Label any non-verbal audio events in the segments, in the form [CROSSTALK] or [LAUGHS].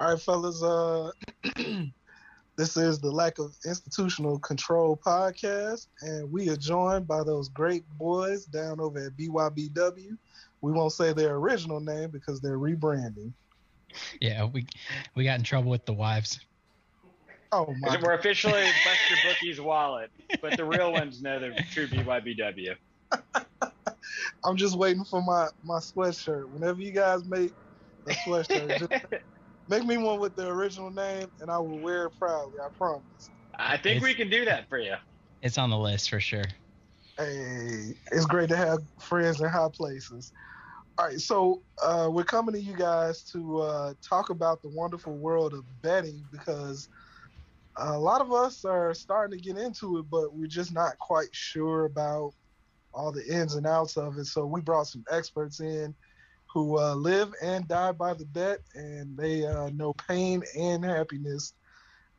All right, fellas. Uh, [CLEARS THROAT] this is the Lack of Institutional Control podcast, and we are joined by those great boys down over at BYBW. We won't say their original name because they're rebranding. Yeah, we we got in trouble with the wives. Oh my! We're officially [LAUGHS] Buster Bookie's wallet, but the real ones know the true BYBW. I'm just waiting for my my sweatshirt. Whenever you guys make a sweatshirt, just [LAUGHS] make me one with the original name, and I will wear it proudly. I promise. I think It's- we can do that for you. It's on the list for sure. Hey, it's great to have friends in high places. All right, so uh, we're coming to you guys to uh, talk about the wonderful world of betting because a lot of us are starting to get into it, but we're just not quite sure about all the ins and outs of it. So we brought some experts in who uh, live and die by the bet, and they uh, know pain and happiness,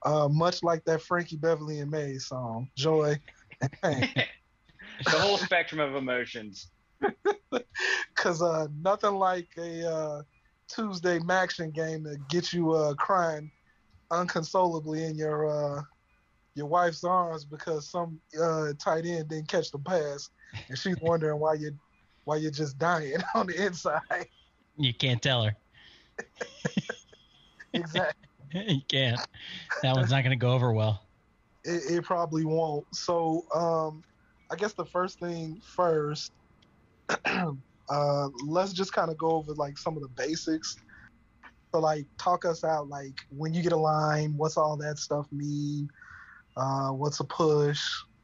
uh, much like that Frankie Beverly and Maze song, Joy and Pain. [LAUGHS] the whole spectrum of emotions. [LAUGHS] Cause uh, nothing like a uh, Tuesday MACtion game to get you uh, crying unconsolably in your uh, your wife's arms because some uh, tight end didn't catch the pass, and she's wondering why you why you're just dying [LAUGHS] on the inside. You can't tell her. [LAUGHS] exactly. [LAUGHS] you can't. That one's not going to go over well. It, it probably won't. So um, I guess the first thing first, [CLEARS THROAT] uh, let's just kind of go over like some of the basics. So like talk us out like when you get a line, what's all that stuff mean? Uh, what's a push?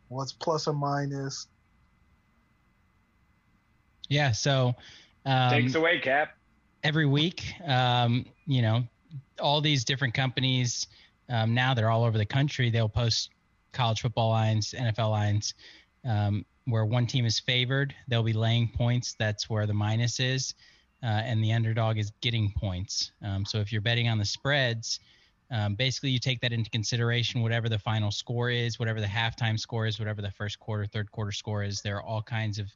What's plus or minus? Yeah. So um, Take us away, Cap. every week, um, you know, all these different companies um, now they're all over the country. They'll post college football lines, NFL lines, um, where one team is favored. They'll be laying points. That's where the minus is, uh, and the underdog is getting points. Um, so if you're betting on the spreads, um, basically you take that into consideration. Whatever the final score is, whatever the halftime score is, whatever the first quarter, third quarter score is, there are all kinds of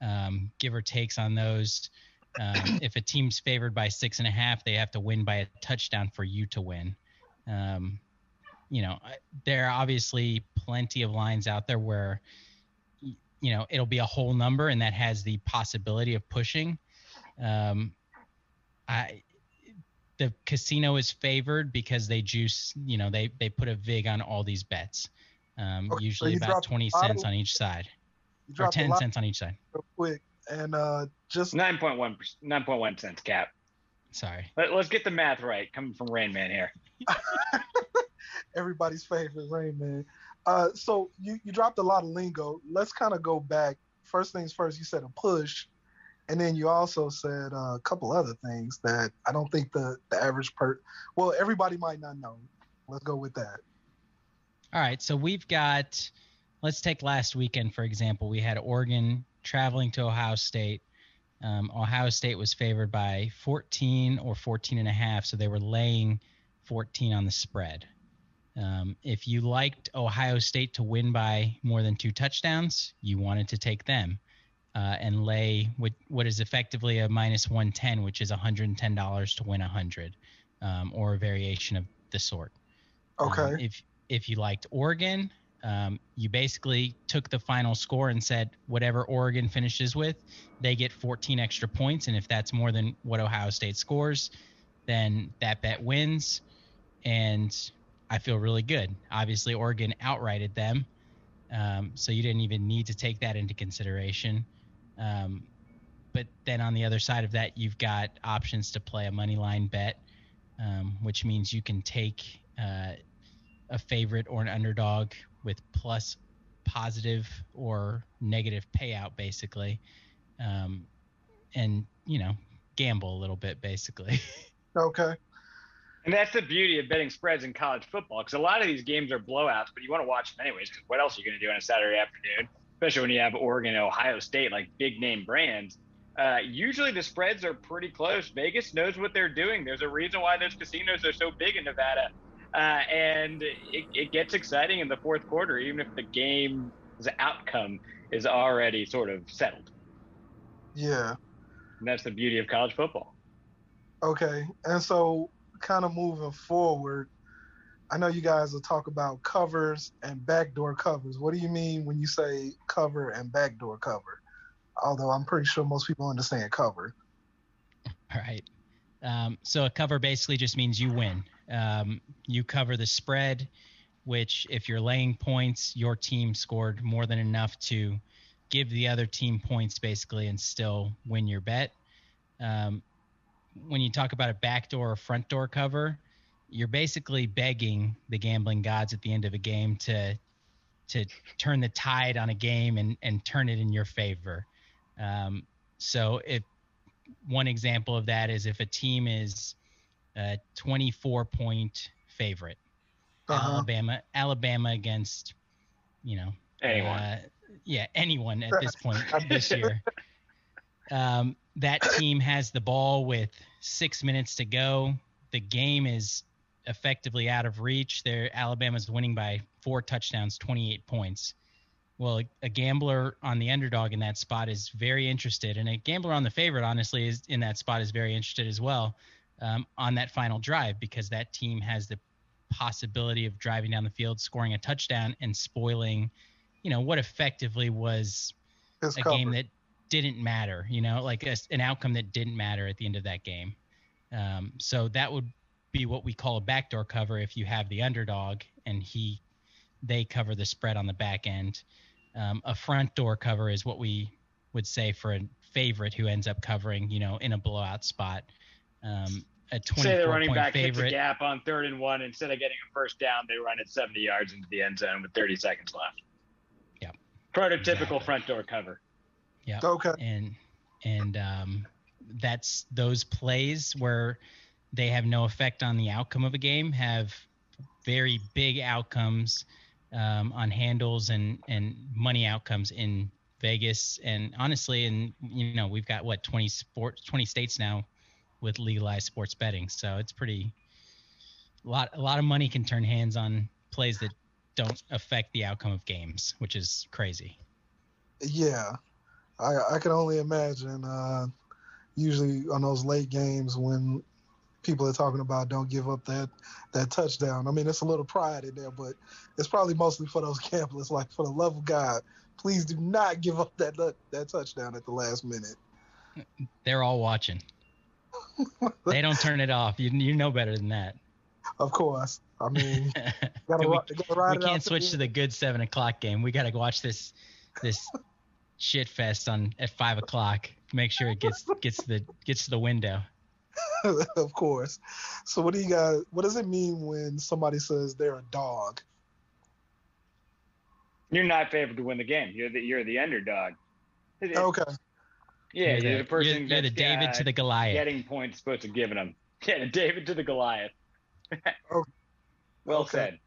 um, give or takes on those. Um, [COUGHS] if a team's favored by six and a half, they have to win by a touchdown for you to win. Um, you know, I- there are obviously plenty of lines out there where, you know, it'll be a whole number and that has the possibility of pushing. Um, I, the casino is favored because they juice, you know, they, they put a vig on all these bets. Um, Okay, usually you about 20 cents on each side or 10 cents on each side. real quick, and uh, just 9.1 9.1 cents, Cap. Sorry. Let, let's get the math right. Coming from Rain Man here. [LAUGHS] everybody's favorite Rain Man. Uh, so you, you dropped a lot of lingo. Let's kind of go back. First things first, you said a push, and then you also said uh, a couple other things that I don't think the, the average per well everybody might not know. Let's go with that. All right, so we've got let's take last weekend for example. We had Oregon traveling to Ohio State. Um, Ohio State was favored by 14 or 14 and a half, so they were laying 14 on the spread. Um, if you liked Ohio State to win by more than two touchdowns, you wanted to take them uh, and lay what, what is effectively a minus 110, which is $110 to win 100, um, or a variation of the sort. Okay. Um, if if you liked Oregon, um, you basically took the final score and said whatever Oregon finishes with, they get 14 extra points, and if that's more than what Ohio State scores, then that bet wins. And I feel really good. Obviously, Oregon outrighted them, um, so you didn't even need to take that into consideration. Um, but then on the other side of that, you've got options to play a money line bet, um, which means you can take uh, a favorite or an underdog with plus positive or negative payout, basically, um, and you know gamble a little bit, basically. [LAUGHS] Okay. And that's the beauty of betting spreads in college football, because a lot of these games are blowouts, but you want to watch them anyways. Because what else are you going to do on a Saturday afternoon, especially when you have Oregon and Ohio State, like big name brands? Uh, usually the spreads are pretty close. Vegas knows what they're doing. There's a reason why those casinos are so big in Nevada, uh, and it, it gets exciting in the fourth quarter, even if the game's outcome is already sort of settled. Yeah. And that's the beauty of college football. Okay. And so kind of moving forward, I know you guys will talk about covers and backdoor covers. What do you mean when you say cover and backdoor cover? Although I'm pretty sure most people understand cover. [LAUGHS] All right. Um, so a cover basically just means you win. Um, you cover the spread, which if you're laying points, your team scored more than enough to give the other team points basically and still win your bet. Um, when you talk about a backdoor or front door cover, you're basically begging the gambling gods at the end of a game to to turn the tide on a game and and turn it in your favor. Um, so if one example of that is if a team is a 24 point favorite, uh-huh. Alabama Alabama against you know anyone, uh, yeah anyone at this [LAUGHS] point this year. Um, that team has the ball with six minutes to go. The game is effectively out of reach. There, Alabama's winning by four touchdowns, 28 points. Well, a, gambler on the underdog in that spot is very interested, and a gambler on the favorite, honestly, is in that spot is very interested as well um, on that final drive because that team has the possibility of driving down the field, scoring a touchdown, and spoiling, you know, what effectively was a game that didn't matter. You know, like a, an outcome that didn't matter at the end of that game. Um, so that would be what we call a backdoor cover if you have the underdog and he they cover the spread on the back end. Um, a front door cover is what we would say for a favorite who ends up covering, you know, in a blowout spot. Um, a 24 Say the running point back favorite. hits a gap on third and one. Instead of getting a first down, they run it 70 yards into the end zone with 30 seconds left. Yep. Prototypical Exactly. front door cover. Yeah. Okay. And and um, that's those plays where they have no effect on the outcome of a game have very big outcomes um, on handles and and money outcomes in Vegas and honestly and you know we've got what 20 sports 20 states now with legalized sports betting so it's pretty a lot a lot of money can turn hands on plays that don't affect the outcome of games which is crazy Yeah, I I can only imagine. Uh, usually on those late games when people are talking about don't give up that that touchdown. I mean, it's a little pride in there, but it's probably mostly for those [LAUGHS] gamblers. Like for the love of God, please do not give up that that, that touchdown at the last minute. they're all watching they don't turn it off you you know better than that Of course. I mean, [LAUGHS] gotta, we, gotta ride we can't switch the to the good seven o'clock game. We got to watch this this [LAUGHS] shit fest on at five o'clock. Make sure it gets gets the gets to the window. [LAUGHS] of course. So what do you guys? What does it mean when somebody says they're a dog? You're not favored to win the game. You're the you're the underdog. Okay. Yeah, you're you're the, the person you're, you're the that's, David uh, to the Goliath. getting points supposed to giving them. [LAUGHS] Yeah, the David to the Goliath. [LAUGHS] Oh, well okay. said.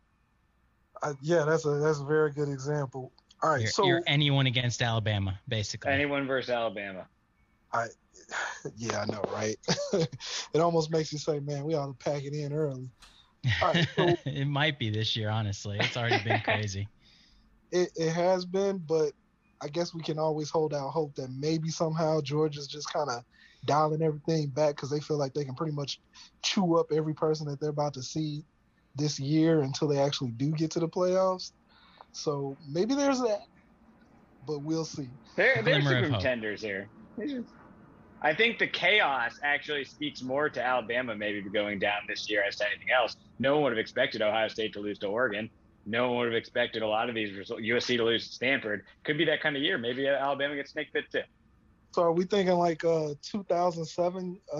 Uh, yeah, that's a that's a very good example. All right, You're, so you're anyone against Alabama, basically. Anyone versus Alabama. I, [LAUGHS] yeah, I know, right? it almost makes you say, man, we ought to pack it in early. All right, so- it might be this year, honestly. It's already been crazy. It it has been, but I guess we can always hold out hope that maybe somehow Georgia's just kind of dialing everything back because they feel like they can pretty much chew up every person that they're about to see this year until they actually do get to the playoffs. So maybe there's that, but we'll see. They're, they're Glimmer of super hope. contenders here. I think the chaos actually speaks more to Alabama maybe going down this year as to anything else. No one would have expected Ohio State to lose to Oregon. No one would have expected a lot of these results. USC to lose to Stanford. Could be that kind of year. Maybe Alabama gets snake bit too. So are we thinking like uh 2007 uh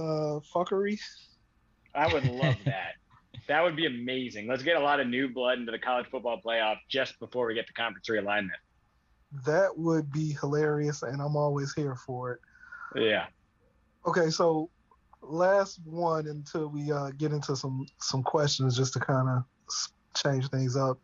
fuckery? I would love that. [LAUGHS] That would be amazing. Let's get a lot of new blood into the college football playoff just before we get to conference realignment. That would be hilarious, and I'm always here for it. Yeah. Okay, so last one until we uh, get into some some questions, just to kind of change things up.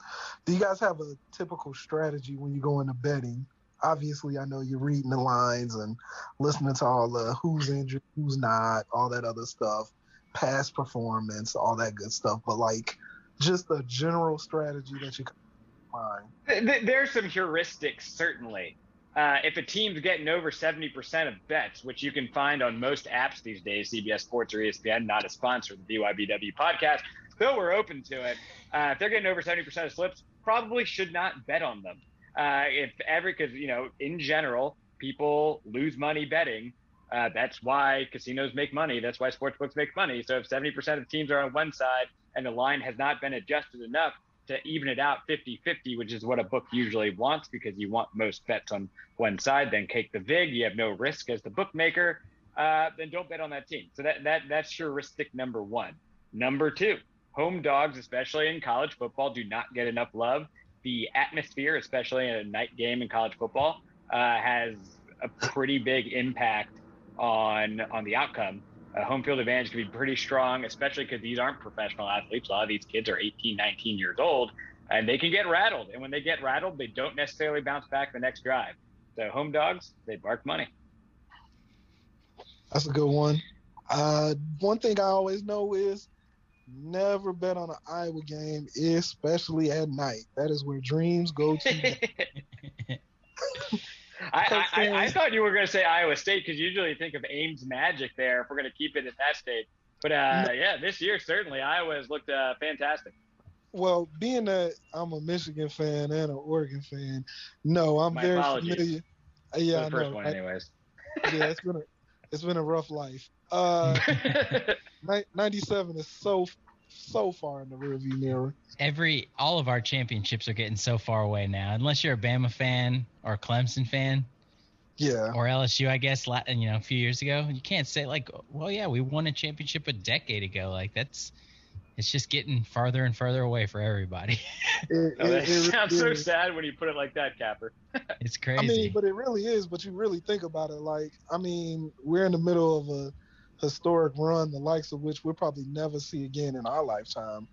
Do you guys have a typical strategy when you go into betting? Obviously, I know you're reading the lines and listening to all the who's injured, who's not, all that other stuff, past performance, all that good stuff. But like, just a general strategy that you find. Th- th- There's some heuristics, certainly. Uh, if a team's getting over 70% of bets, which you can find on most apps these days, CBS Sports or ESPN, not a sponsor of the BYBW podcast, though we're open to it. Uh, if they're getting over 70% of slips, probably should not bet on them. Uh, if every, because, you know, in general, people lose money betting. Uh, that's why casinos make money. That's why sportsbooks make money. So if 70% of teams are on one side and the line has not been adjusted enough to even it out 50 50, which is what a book usually wants because you want most bets on one side, then take the VIG. You have no risk as the bookmaker. Uh, then don't bet on that team. So that, that that's heuristic number one. Number two, home dogs, especially in college football, do not get enough love. The atmosphere, especially in a night game in college football, uh, has a pretty big impact on on the outcome uh, home field advantage can be pretty strong, especially because these aren't professional athletes. A lot of these kids are 18, 19 years old, and they can get rattled. And when they get rattled, they don't necessarily bounce back the next drive. So home dogs, they bark money. That's a good one. Uh, one thing I always know is never bet on an Iowa game, especially at night. That is where dreams go to. [LAUGHS] [LAUGHS] I, I, I, thought you were going to say Iowa State because usually you think of Ames Magic there if we're going to keep it in that state. But uh, no. yeah, this year certainly Iowa has looked uh, fantastic. Well, being that I'm a Michigan fan and an Oregon fan, no, I'm My very apologies. familiar. Uh, yeah, the first I know. one, I- anyways. [LAUGHS] yeah, it's been a it's been a rough life. [LAUGHS] Uh, [LAUGHS] 97 is so so far in the rearview mirror. Every all of our championships are getting so far away now. Unless you're a Bama fan or a Clemson fan Yeah, or LSU, I guess. la- You know, a few years ago, you can't say like, "Well, yeah, we won a championship a decade ago." Like that's, it's just getting farther and further away for everybody. [LAUGHS] it, Oh, that it- it sounds really so sad when you put it like that, Capper. [LAUGHS] it's crazy. I mean, but it really is. But you really think about it, like I mean, we're in the middle of a historic run, the likes of which we'll probably never see again in our lifetime.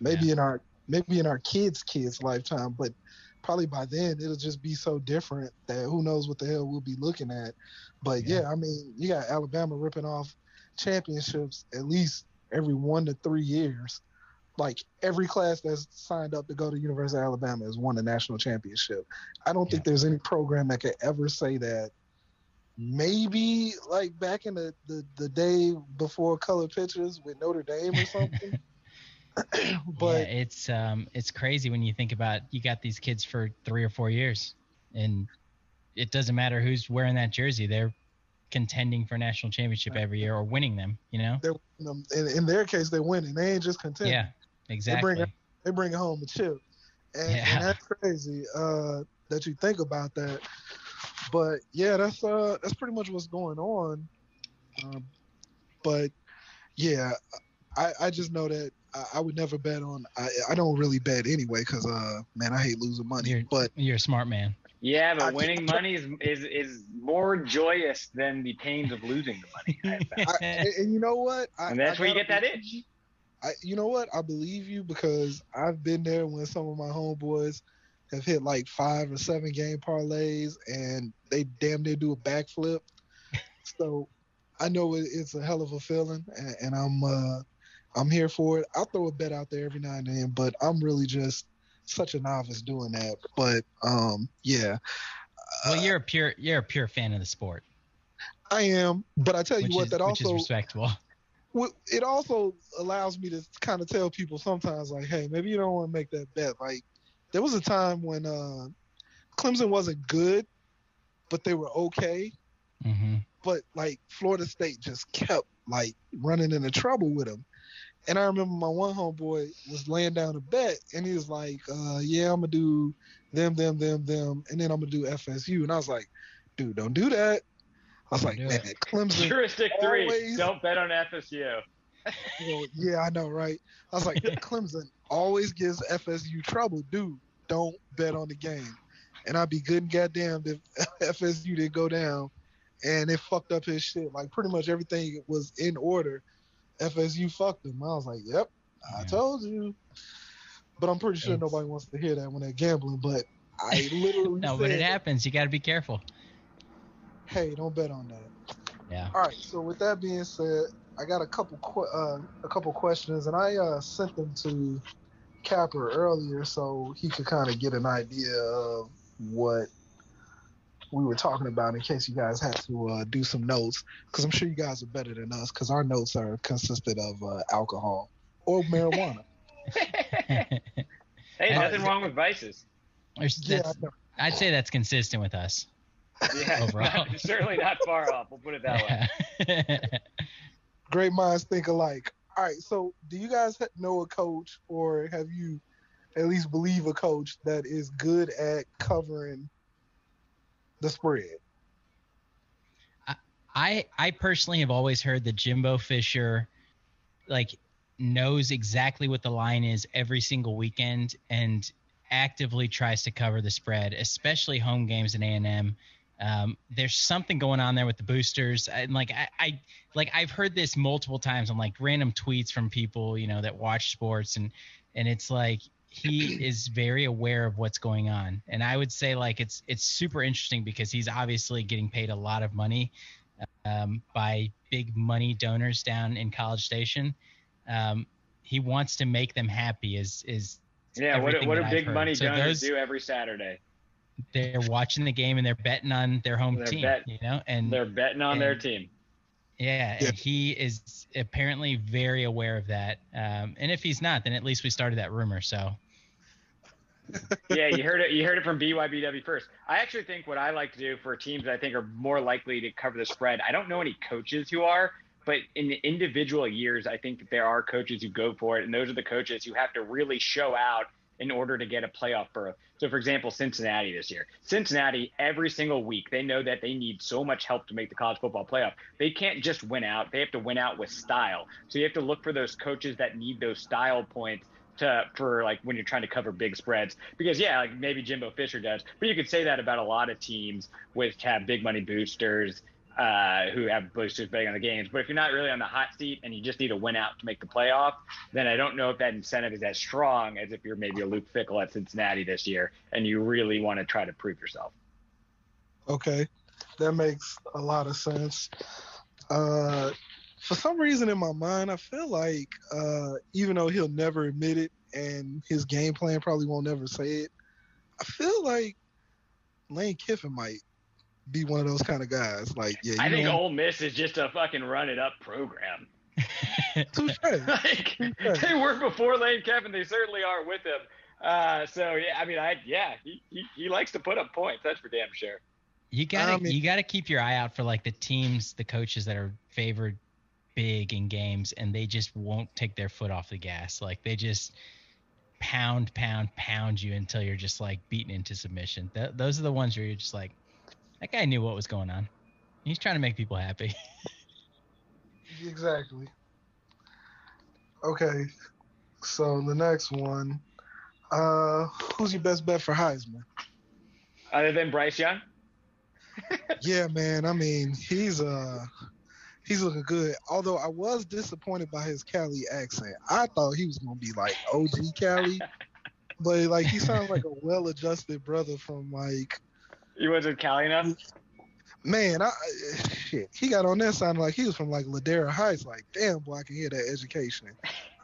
Maybe in our maybe in our kids' kids' lifetime, but probably by then it'll just be so different that who knows what the hell we'll be looking at. But Yeah. yeah, I mean, you got Alabama ripping off championships at least every one to three years. Like every class that's signed up to go to University of Alabama has won a national championship. I don't think there's any program that could ever say that. Maybe like back in the, the, the day before color pictures with Notre Dame or something. [LAUGHS] [CLEARS THROAT] but yeah, it's um, it's crazy when you think about you got these kids for three or four years, and it doesn't matter who's wearing that jersey. They're contending for national championship every year or winning them. You know? they're um, in, in their case they're winning. They ain't just content. Yeah, exactly. They bring it home a chip, and, Yeah. and that's crazy uh, that you think about that. But yeah, that's uh that's pretty much what's going on. Um, but yeah, I I just know that I, I would never bet on. I I don't really bet anyway because uh man I hate losing money. You're- but You're a smart man. Yeah, but I- winning money is, is is more joyous than the pains of losing the money. I. [LAUGHS] I, and, and you know what? I, And that's I where you get that believe- itch. I, you know what? I believe you because I've been there when some of my homeboys have hit like five or seven game parlays and they damn near do a backflip. [LAUGHS] so I know it, it's a hell of a feeling, and, and I'm uh, I'm here for it. I'll throw a bet out there every now and then, but I'm really just such a novice doing that. But um, yeah, Well, you're a pure you're a pure fan of the sport, I am. But I tell you which what, is that which is also respectable. it also allows me to kind of tell people sometimes like hey maybe you don't want to make that bet like there was a time when uh clemson wasn't good but they were okay hmm but like florida state just kept like running into trouble with them and i remember my one homeboy was laying down a bet and he was like uh yeah i'm gonna do them them them them and then i'm gonna do fsu and i was like dude don't do that i was like do man it." clemson Heuristic three: don't bet on FSU. [LAUGHS] Well, yeah, I know, right? I was like, [LAUGHS] Clemson always gives FSU trouble, dude. Don't bet on the game. And I'd be good and goddamned if [LAUGHS] FSU didn't go down and it fucked up his shit. Like pretty much everything was in order. FSU fucked him. I was like, Yep, I Yeah. told you. But I'm pretty sure It's- nobody wants to hear that when they're gambling. But I [LAUGHS] literally no, said, but it happens. You got to be careful. hey, don't bet on that. Yeah. All right. So with that being said, I got a couple uh, a couple questions, and I uh, sent them to Capper earlier so he could kind of get an idea of what we were talking about in case you guys had to uh, do some notes because I'm sure you guys are better than us because our notes are consisted of uh, alcohol or marijuana. [LAUGHS] hey, nothing wrong with vices. Yeah, I'd say that's consistent with us. Yeah, [LAUGHS] overall. certainly not far off. We'll put it that way. [LAUGHS] Great minds think alike. All right, so do you guys know a coach or have you at least believe a coach that is good at covering the spread? I I personally have always heard that Jimbo Fisher like knows exactly what the line is every single weekend and actively tries to cover the spread, especially home games in A&M. Um, there's something going on there with the boosters, and like I, I, like I've heard this multiple times on like random tweets from people you know that watch sports, and and it's like he [CLEARS THROAT] is very aware of what's going on, and I would say like it's it's super interesting because he's obviously getting paid a lot of money um, by big money donors down in College Station. Um, he wants to make them happy. Is is yeah? What what do big money so donors those, do every Saturday? They're watching the game and they're betting on their home they're team, bet, you know, and they're betting on and, their team. Yeah, yeah, and he is apparently very aware of that. Um, and if he's not, then at least we started that rumor. So. [LAUGHS] yeah, you heard it. You heard it from BYBW first. I actually think what I like to do for teams that I think are more likely to cover the spread. I don't know any coaches who are, but in the individual years, I think that there are coaches who go for it, and those are the coaches who have to really show out in order to get a playoff berth. So, for example, Cincinnati this year. Cincinnati, every single week, they know that they need so much help to make the college football playoff. They can't just win out, they have to win out with style. So, you have to look for those coaches that need those style points. To, for like when you're trying to cover big spreads because yeah like maybe Jimbo Fisher does but you could say that about a lot of teams which have big money boosters uh, who have boosters betting on the games. But if you're not really on the hot seat and you just need to win out to make the playoff, then I don't know if that incentive is as strong as if you're maybe a Luke Fickell at Cincinnati this year and you really want to try to prove yourself. Okay, that makes a lot of sense. Uh, for some reason in my mind, I feel like uh, even though he'll never admit it and his game plan probably won't ever say it, I feel like Lane Kiffin might be one of those kind of guys. Like, yeah, I think Ole Miss is just a fucking run it up program. [LAUGHS] [LAUGHS] like, [LAUGHS] they were before Lane Kiffin. They certainly are with him. Uh, so yeah, I mean, I yeah, he, he, he likes to put up points. That's for damn sure. You gotta I mean, you gotta keep your eye out for like the teams, the coaches that are favored big in games, and they just won't take their foot off the gas. Like they just pound, pound, pound you until you're just like beaten into submission. Th- those are the ones where you're just like, that guy knew what was going on. He's trying to make people happy. [LAUGHS] exactly. Okay. So the next one, uh, who's your best bet for Heisman? Other than Bryce Young? [LAUGHS] yeah, man. I mean, he's uh he's looking good. Although I was disappointed by his Cali accent. I thought he was gonna be like OG Cali, [LAUGHS] but like he sounds like a well-adjusted brother from like he wasn't Cali enough. Man, I shit. He got on that sounding like he was from like Ladera Heights. Like, damn, boy, I can hear that education.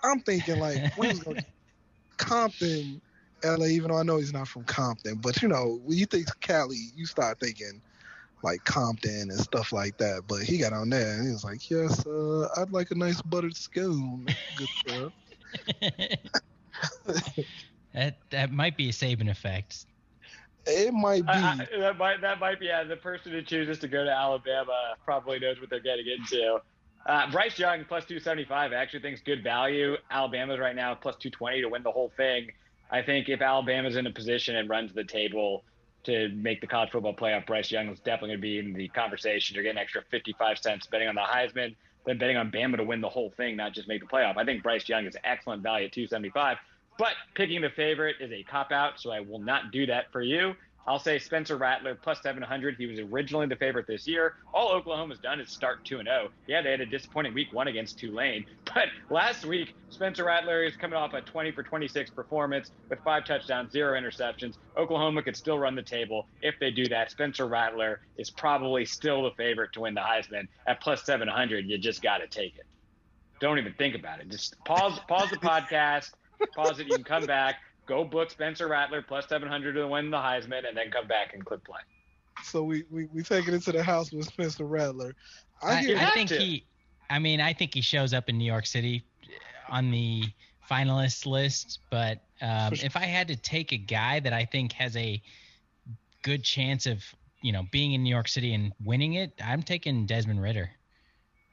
I'm thinking like, when going [LAUGHS] Compton, LA. Even though I know he's not from Compton, but you know, when you think Cali, you start thinking like Compton and stuff like that. But he got on there and he was like, "Yes, uh, I'd like a nice buttered scone." Good stuff. [LAUGHS] [LAUGHS] that that might be a Saban effect. It might be. Uh, that might that might be. Yeah, the person who chooses to go to Alabama probably knows what they're getting into. Uh, Bryce Young plus 275. I actually think is good value. Alabama's right now plus 220 to win the whole thing. I think if Alabama's in a position and runs the table to make the college football playoff, Bryce Young is definitely going to be in the conversation. You're getting extra 55 cents betting on the Heisman, then betting on Bama to win the whole thing, not just make the playoff. I think Bryce Young is excellent value at 275. But picking the favorite is a cop out, so I will not do that for you. I'll say Spencer Rattler plus 700. He was originally the favorite this year. All Oklahoma's done is start 2 0. Yeah, they had a disappointing week one against Tulane. [LAUGHS] But last week, Spencer Rattler is coming off a 20 for 26 performance with five touchdowns, zero interceptions. Oklahoma could still run the table. If they do that, Spencer Rattler is probably still the favorite to win the Heisman. At plus 700, you just got to take it. Don't even think about it. Just pause, pause the [LAUGHS] podcast pause it. You can come back, go book Spencer Rattler plus 700 to win the Heisman, and then come back and click play. So we we we take it into the house with Spencer Rattler. I, hear- I, think to. he. I mean, I think he shows up in New York City on the finalist list. But um, sure. if I had to take a guy that I think has a good chance of, you know, being in New York City and winning it, I'm taking Desmond Ridder.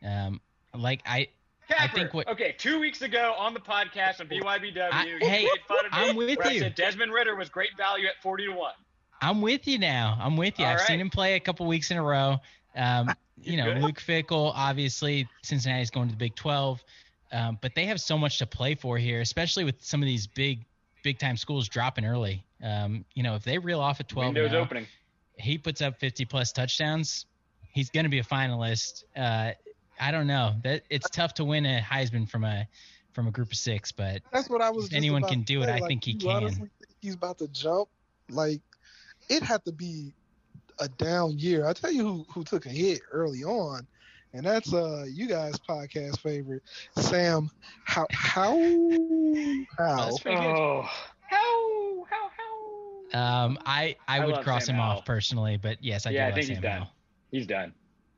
Um, like I, I think what- okay, two weeks ago on the podcast on BYBW, I- you hey, made fun of [LAUGHS] me I'm with where I you. said Desmond Ridder was great value at 40 to 1. I'm with you now. I'm with you. All I've seen him play a couple weeks in a row. Um, [LAUGHS] you know. Luke Fickell, obviously, Cincinnati's going to the Big 12, um, but they have so much to play for here, especially with some of these big, big time schools dropping early. Um, you know, if they reel off at 12, now, opening. he puts up 50 plus touchdowns. He's going to be a finalist. Uh, I don't know that it's tough to win a Heisman from a from a group of six, but That's what I was. If anyone can do it, say. I think he you can. Think he's about to jump. Like it had to be a down year. I tell you who who took a hit early on, and that's uh you guys' podcast favorite, Sam. How how how? That's pretty. Oh, how, how, how? Um, I I, I would cross Sam him Howell. off personally, but yes, I yeah, I do think love he's Sam done. Howell. He's done.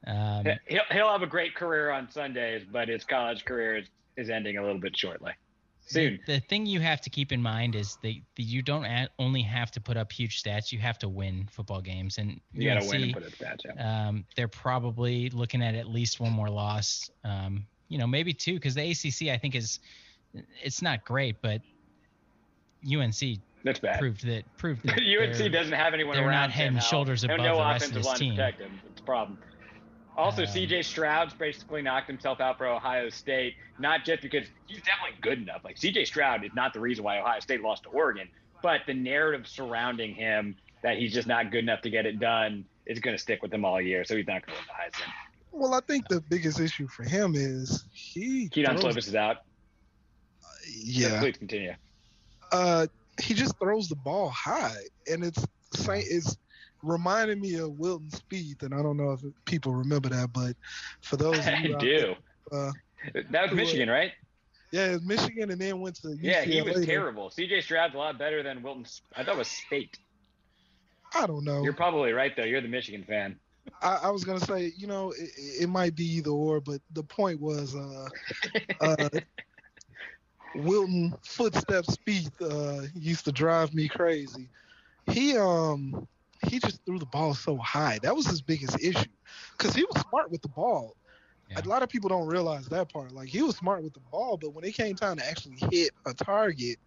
Um, He'll, he'll have a great career on Sundays, but his college career is, is ending a little bit shortly. Soon. The, the thing you have to keep in mind is that, you don't a- only have to put up huge stats; you have to win football games. And You got to win and put it stats yeah. um, they're probably looking at at least one more loss. Um, you know, maybe two, because the ACC I think is it's not great, but UNC That's bad. proved that proved [LAUGHS] that UNC doesn't have anyone they're around not head and shoulders above no the rest of this team. protect him. It's a problem. Also, Um, CJ Stroud's basically knocked himself out for Ohio State, not just because he's definitely good enough. Like CJ Stroud is not the reason why Ohio State lost to Oregon, but the narrative surrounding him that he's just not good enough to get it done is going to stick with him all year. So he's not going to win the Heisman. Well, I think the biggest issue for him is he. Kedon throws- Slovis is out. Yeah. Please continue. uh, he just throws the ball high, and it's sa- it's reminding me of Wilton Speed, and I don't know if people remember that, but for those of I [LAUGHS] you out do. there, uh, That was Michigan, right? yeah, it's Michigan, and then went to UCLA. Yeah, he was terrible. CJ Stroud's a lot better than Wilton. I thought it was Speight. I don't know. You're probably right though. You're the Michigan fan. I, I was gonna say, you know, it, it might be either or, but the point was, uh, uh, [LAUGHS] Wilton footstep speed uh, used to drive me crazy. He um he just threw the ball so high. That was his biggest issue, because he was smart with the ball. Yeah. A lot of people don't realize that part. Like he was smart with the ball, but when it came time to actually hit a target,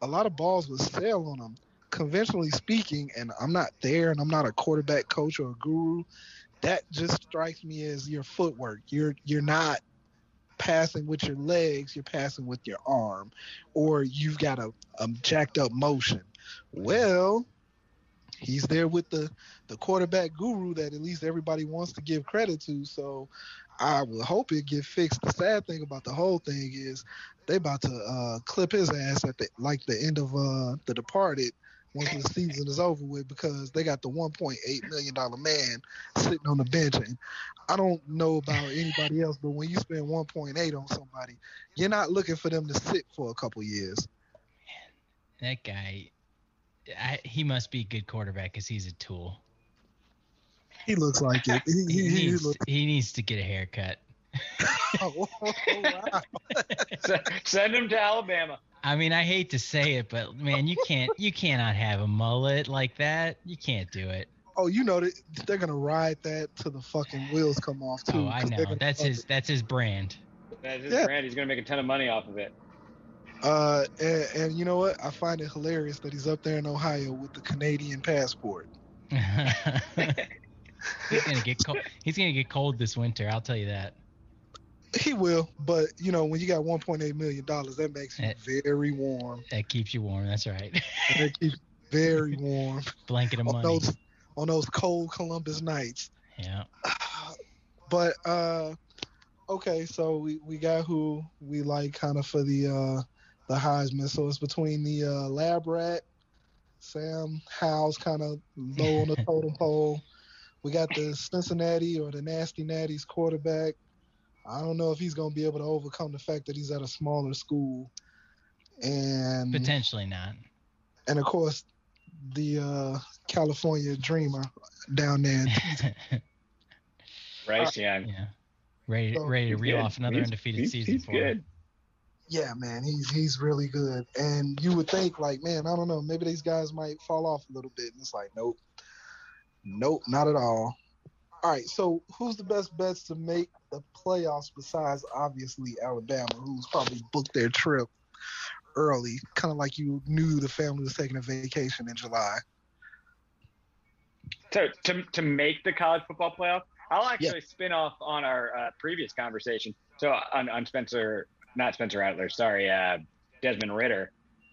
a lot of balls would sail on him. Conventionally speaking, and I'm not there, and I'm not a quarterback coach or a guru. That just strikes me as your footwork. You're you're not passing with your legs, you're passing with your arm, or you've got a, a jacked up motion. Well, he's there with the the quarterback guru that at least everybody wants to give credit to. So I would hope it get fixed. The sad thing about the whole thing is they about to uh, clip his ass at the like the end of uh, The Departed once the season is over with because they got the 1.8 million dollar man sitting on the bench and I don't know about anybody else, but when you spend 1.8 on somebody, you're not looking for them to sit for a couple years. that guy, I, he must be a good quarterback because he's a tool. He looks like it. He, He, [LAUGHS] he, he needs, looks. he needs to get a haircut. [LAUGHS] Oh, wow. [LAUGHS] Send him to Alabama. I mean, I hate to say it, but man, you can't you cannot have a mullet like that. You can't do it. oh, you know that they're gonna ride that till the fucking wheels come off too. Oh, I 'cause they're know. That's fuck his that's his brand. That's his Yeah. brand. He's going to make a ton of money off of it. Uh, and, and you know what? I find it hilarious that he's up there in Ohio with the Canadian passport. [LAUGHS] he's gonna get cold. He's gonna get cold this winter. I'll tell you that. He will, but you know, when you got 1.8 million dollars, that makes you Eh. very warm. That keeps you warm. That's right. That keeps very warm [LAUGHS] Blanket of on money. those on those cold Columbus nights. Yeah. [SIGHS] But uh, okay, so we, we got who we like kind of for the uh the Heisman. So it's between the uh, lab rat, Sam Howell's kind of low on the [LAUGHS] totem pole. We got the Cincinnati or the Nasty Natties quarterback. I don't know if he's gonna be able to overcome the fact that he's at a smaller school. And Potentially not. and of course the uh California dreamer down there. [LAUGHS] Bryce Young. Yeah. Ready, So, ready to reel good. off another He's- undefeated he's- season he's for him. Yeah, man, he's he's really good. And you would think like, man, I don't know, maybe these guys might fall off a little bit. And it's like, nope, nope, not at all. All right, so who's the best bets to make the playoffs besides obviously Alabama, who's probably booked their trip early, kind of like you knew the family was taking a vacation in July. to, to to make the college football playoff. I'll actually spin off on our uh, previous conversation. So on, on Spencer, not Spencer Rattler, sorry, uh, Desmond Ridder.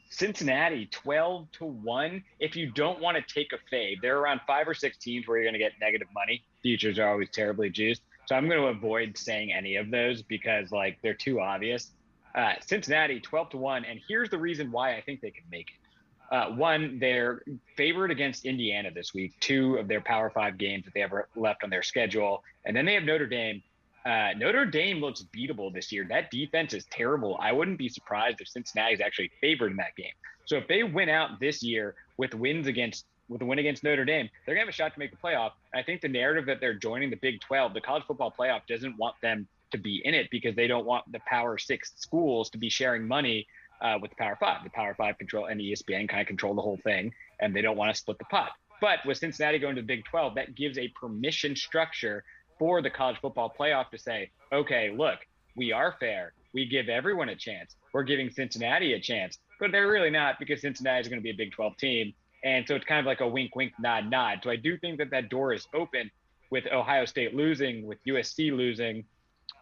Cincinnati, twelve to one. If you don't want to take a fade, there are around five or six teams where you're going to get negative money. Futures are always terribly juiced, so I'm going to avoid saying any of those because like they're too obvious. Uh, Cincinnati, twelve to one, and here's the reason why I think they can make it. Uh, one, they're favored against Indiana this week, two of their Power Five games that they have left on their schedule. And then they have Notre Dame. Uh, Notre Dame looks beatable this year. That defense is terrible. I wouldn't be surprised if Cincinnati is actually favored in that game. So if they win out this year with wins against with a win against Notre Dame, they're gonna have a shot to make the playoff. I think the narrative that they're joining the Big 12, the college football playoff, doesn't want them to be in it because they don't want the Power Six schools to be sharing money uh, with the Power Five. The Power Five control and ESPN kind of control the whole thing, and they don't want to split the pot. But with Cincinnati going to the Big 12, that gives a permission structure for the college football playoff to say, okay, look, we are fair. We give everyone a chance. We're giving Cincinnati a chance, but they're really not because Cincinnati is going to be a Big 12 team. And so it's kind of like a wink, wink, nod, nod. So I do think that that door is open with Ohio State losing, with USC losing,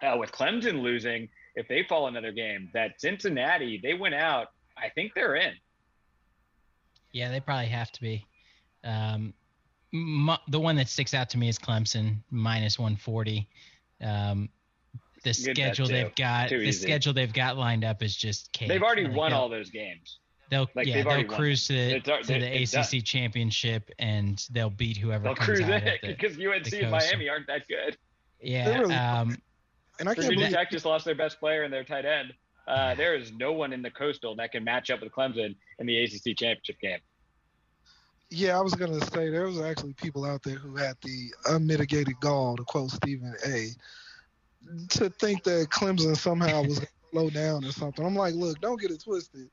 uh, with Clemson losing. If they fall another game, that Cincinnati, they went out. I think they're in. Yeah, they probably have to be. Um, mu- the one that sticks out to me is Clemson minus 140. Um, the Good schedule they've got, Too the easy. schedule they've got lined up is just cake. They've already Like, won all those games. They'll like, yeah they've they'll already won. cruise to, It's al- to they- the it's ACC championship and they'll beat whoever They'll comes cruise out in of the, because UNC and. Miami aren't that good. yeah. Really- um, And I can't Virginia believe Tech just lost their best player and their tight end. Uh, [SIGHS] there is no one in the coastal that can match up with Clemson in the ACC championship game. Yeah, I was gonna say there was actually people out there who had the unmitigated gall, to quote Stephen A, to think that Clemson somehow was gonna [LAUGHS] slow down or something. I'm like, look, don't get it twisted.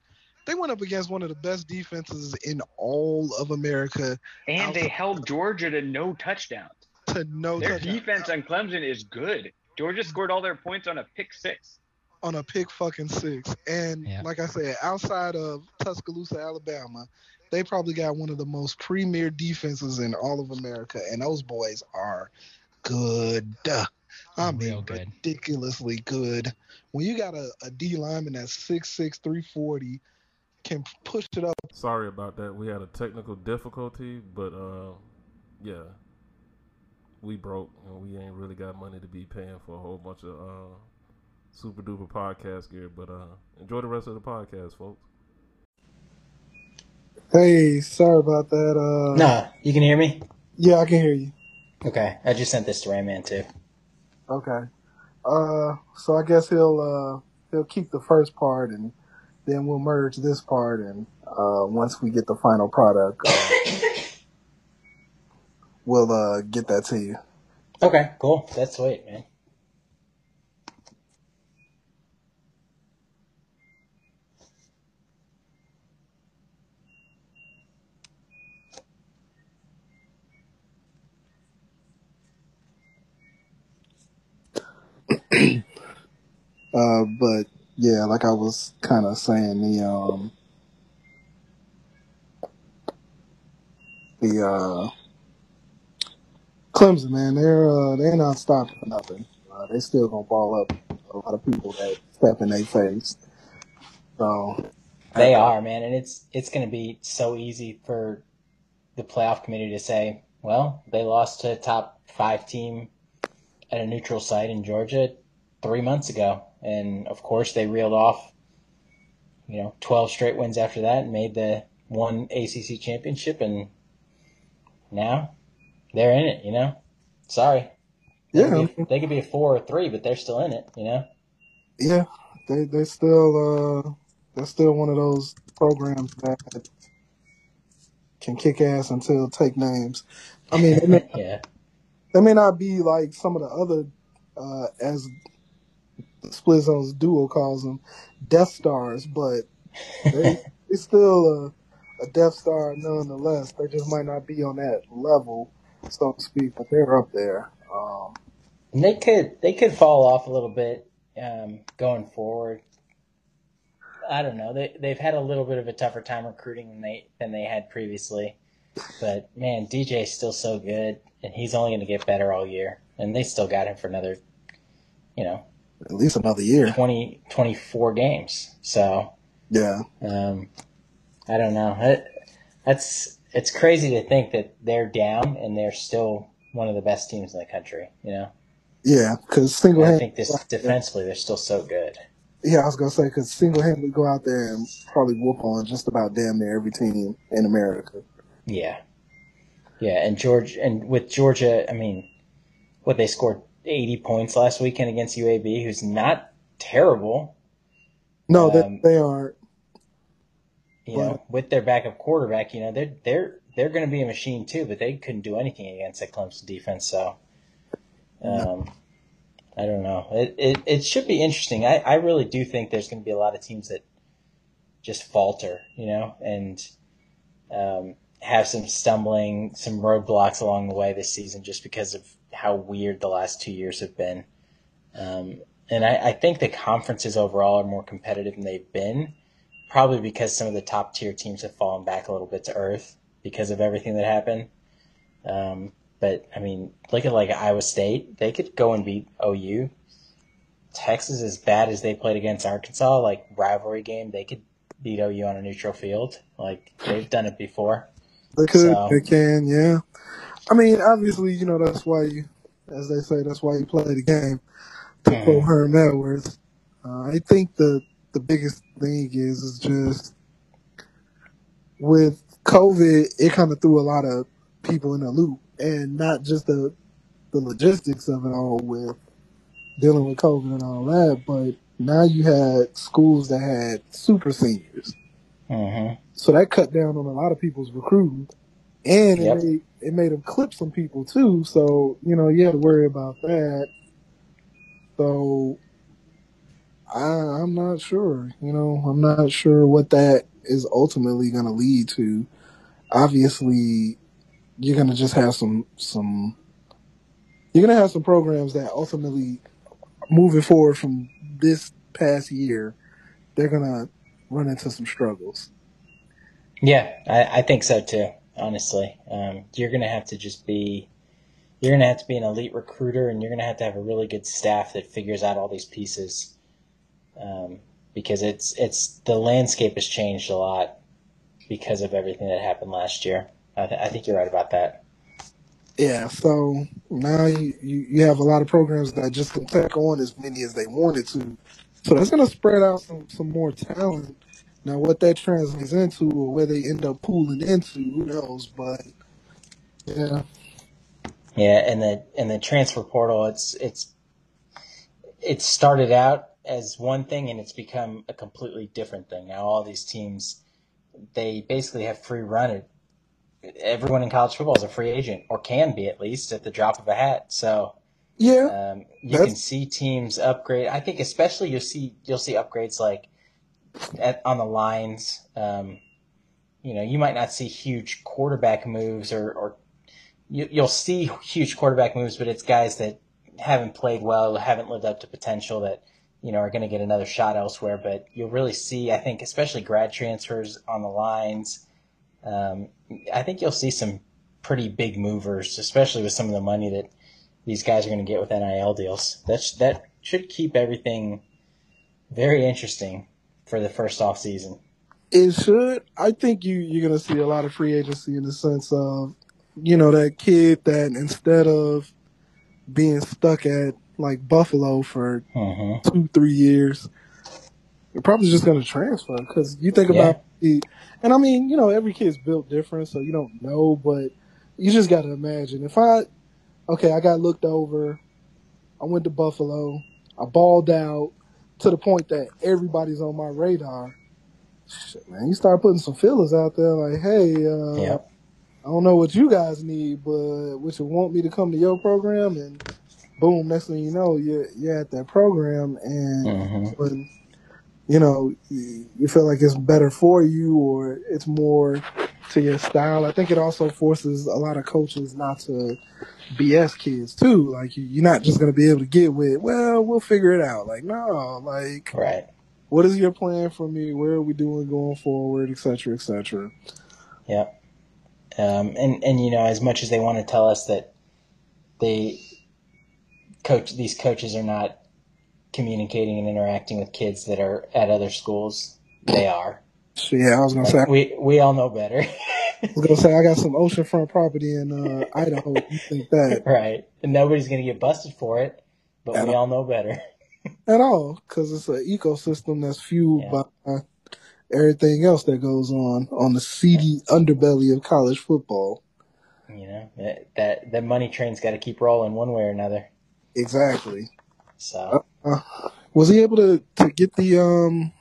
They went up against one of the best defenses in all of America And they held Georgia to no touchdowns. to no Their touchdown defense on Clemson is good. Georgia mm-hmm. scored all their points on a pick six. on a pick fucking six. And Yeah. like I said, outside of Tuscaloosa, Alabama, they probably got one of the most premier defenses in all of America, and those boys are good. I mean, Real good. ridiculously good. When you got a, a D lineman that's 6'6", 340, can push it up. Sorry about that. We had a technical difficulty, but uh, yeah, we broke and we ain't really got money to be paying for a whole bunch of uh, super duper podcast gear. But uh, enjoy the rest of the podcast, folks. Hey, sorry about that. Uh, No, you can hear me? Yeah, I can hear you. Okay. I just sent this to Rayman too. Okay. Uh, so I guess he'll uh he'll keep the first part and then we'll merge this part and uh once we get the final product, uh, [LAUGHS] we'll uh get that to you. Okay, cool. That's sweet, man. Uh, but yeah, like I was kind of saying, the um the uh Clemson man, they're uh they're not stopping for nothing. Uh, they still gonna ball up a lot of people that step in their face. So They are, man, and it's it's to be so easy for the playoff committee to say, well, they lost to a top five team at a neutral site in Georgia three months ago, and of course they reeled off, you know, twelve straight wins after that and made the one ACC championship, and now they're in it. You know, sorry, they yeah, could be, they could be a four or three, but they're still in it. You know. Yeah, they they still uh they're still one of those programs that can kick ass until take names. I mean, they may, [LAUGHS] yeah. they may not be like some of the other, uh, as Split Zones duo calls them, Death Stars, but they, [LAUGHS] it's still a, a Death Star nonetheless. They just might not be on that level, so to speak, but they're up there. Um, they could they could fall off a little bit um, going forward. I don't know. They they've had a little bit of a tougher time recruiting than they than they had previously. But man, DJ's still so good, and he's only going to get better all year. And they still got him for another, you know, at least another year. 20, 24 games. So Yeah. um, I don't know. It, that's it's crazy to think that they're down and they're still one of the best teams in the country. You know, Yeah, because single I think this defensively they're still so good. yeah, I was gonna say because single handedly go out there and probably whoop on just about damn near every team in America. Yeah, yeah, and George and with Georgia, I mean, what they scored eighty points last weekend against UAB, who's not terrible. No, Um, they, they aren't. You know, with their backup quarterback, you know they're they're they're going to be a machine too, but they couldn't do anything against that Clemson defense. So, um, I don't know. It, it it should be interesting. I I really do think there's going to be a lot of teams that just falter, you know, and um, have some stumbling, some roadblocks along the way this season, just because of how weird the last two years have been. Um, and I, I think the conferences overall are more competitive than they've been probably because some of the top tier teams have fallen back a little bit to earth because of everything that happened. Um, but I mean, look at like Iowa State; they could go and beat OU. Texas, as bad as they played against Arkansas, like rivalry game, they could beat OU on a neutral field. Like they've done it before. They could, So- they can, yeah. I mean, obviously, you know that's why you, as they say, that's why you play the game. To Mhm. quote Herm Edwards, uh, I think the the biggest thing is is just with COVID, it kind of threw a lot of people in a loop, and not just the the logistics of it all with dealing with COVID and all that, but now you had schools that had super seniors. hmm So that cut down on a lot of people's recruiting, and Yep. it made it made them clip some people too. So you know you had to worry about that. So I, I'm not sure. You know, I'm not sure what that is ultimately going to lead to. Obviously, you're going to just have some some. You're going to have some programs that ultimately, moving forward from this past year, they're going to run into some struggles. Yeah, I, I think so too. Honestly, um, you're gonna have to just be, you're gonna have to be an elite recruiter, and you're gonna have to have a really good staff that figures out all these pieces, um, because it's it's the landscape has changed a lot because of everything that happened last year. I, th- I think you're right about that. Yeah, so now you, you, you have a lot of programs that just can take on as many as they wanted to. So that's going to spread out some, some more talent. Now, what that translates into or where they end up pooling into, who knows? But yeah, Yeah, and the and the transfer portal, it's it's it started out as one thing, and it's become a completely different thing. Now all these teams, they basically have free run. It everyone in college football is a free agent, or can be at least at the drop of a hat. So yeah, um, you can see teams upgrade. I think especially you'll see you'll see upgrades like at, on the lines. Um, you know, you might not see huge quarterback moves, or, or you, you'll see huge quarterback moves, but it's guys that haven't played well, haven't lived up to potential, that you know are going to get another shot elsewhere. But you'll really see, I think, especially grad transfers on the lines. Um, I think you'll see some pretty big movers, especially with some of the money that these guys are going to get with NIL deals. That sh- that should keep everything very interesting for the first off season. it should. I think you, you're going to see a lot of free agency in the sense of, you know, that kid that instead of being stuck at like Buffalo for Mm-hmm. two, three years, you're probably just going to transfer because you think Yeah. about the, and I mean, you know, every kid's built different, so you don't know, but you just got to imagine if I, okay, I got looked over, I went to Buffalo, I balled out to the point that everybody's on my radar. Shit, man, you start putting some feelers out there like, hey, uh. I don't know what you guys need, but would you want me to come to your program? And boom, next thing you know, you're, you're at that program and hmm when, you know, you, you feel like it's better for you or it's more to your style. I think it also forces a lot of coaches not to BS kids too. Like you, you're not just going to be able to get with, well, we'll figure it out. Like, no, like, Right. what is your plan for me? Where are we doing going forward, et cetera, et cetera. Yep. Um, and and you know, as much as they want to tell us that they coach these coaches are not communicating and interacting with kids that are at other schools, they are. So, yeah, I was going to say, We we all know better. [LAUGHS] I was gonna say I got some oceanfront property in uh, Idaho. You think that right. And nobody's gonna get busted for it, but At we all know better. [LAUGHS] at all? Because it's an ecosystem that's fueled Yeah. by everything else that goes on on the seedy underbelly of college football. You know that that, that money train's got to keep rolling one way or another. Exactly. So Uh, was he able to to get the um?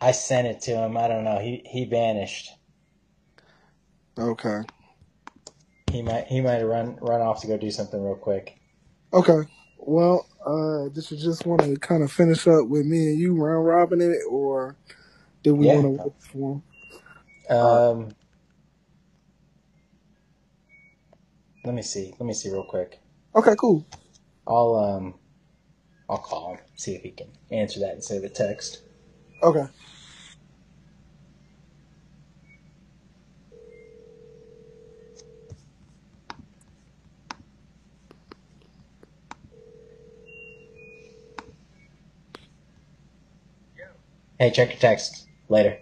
I sent it to him. I don't know. He he vanished. Okay. He might he might have run run off to go do something real quick. Okay. Well, uh, did you just want to kind of finish up with me and you round robin it, or did we Yeah. want to wait for him? Um, let me see. Let me see real quick. Okay, cool. I'll um, I'll call him see if he can answer that instead of a text. Okay. Hey, check your text later.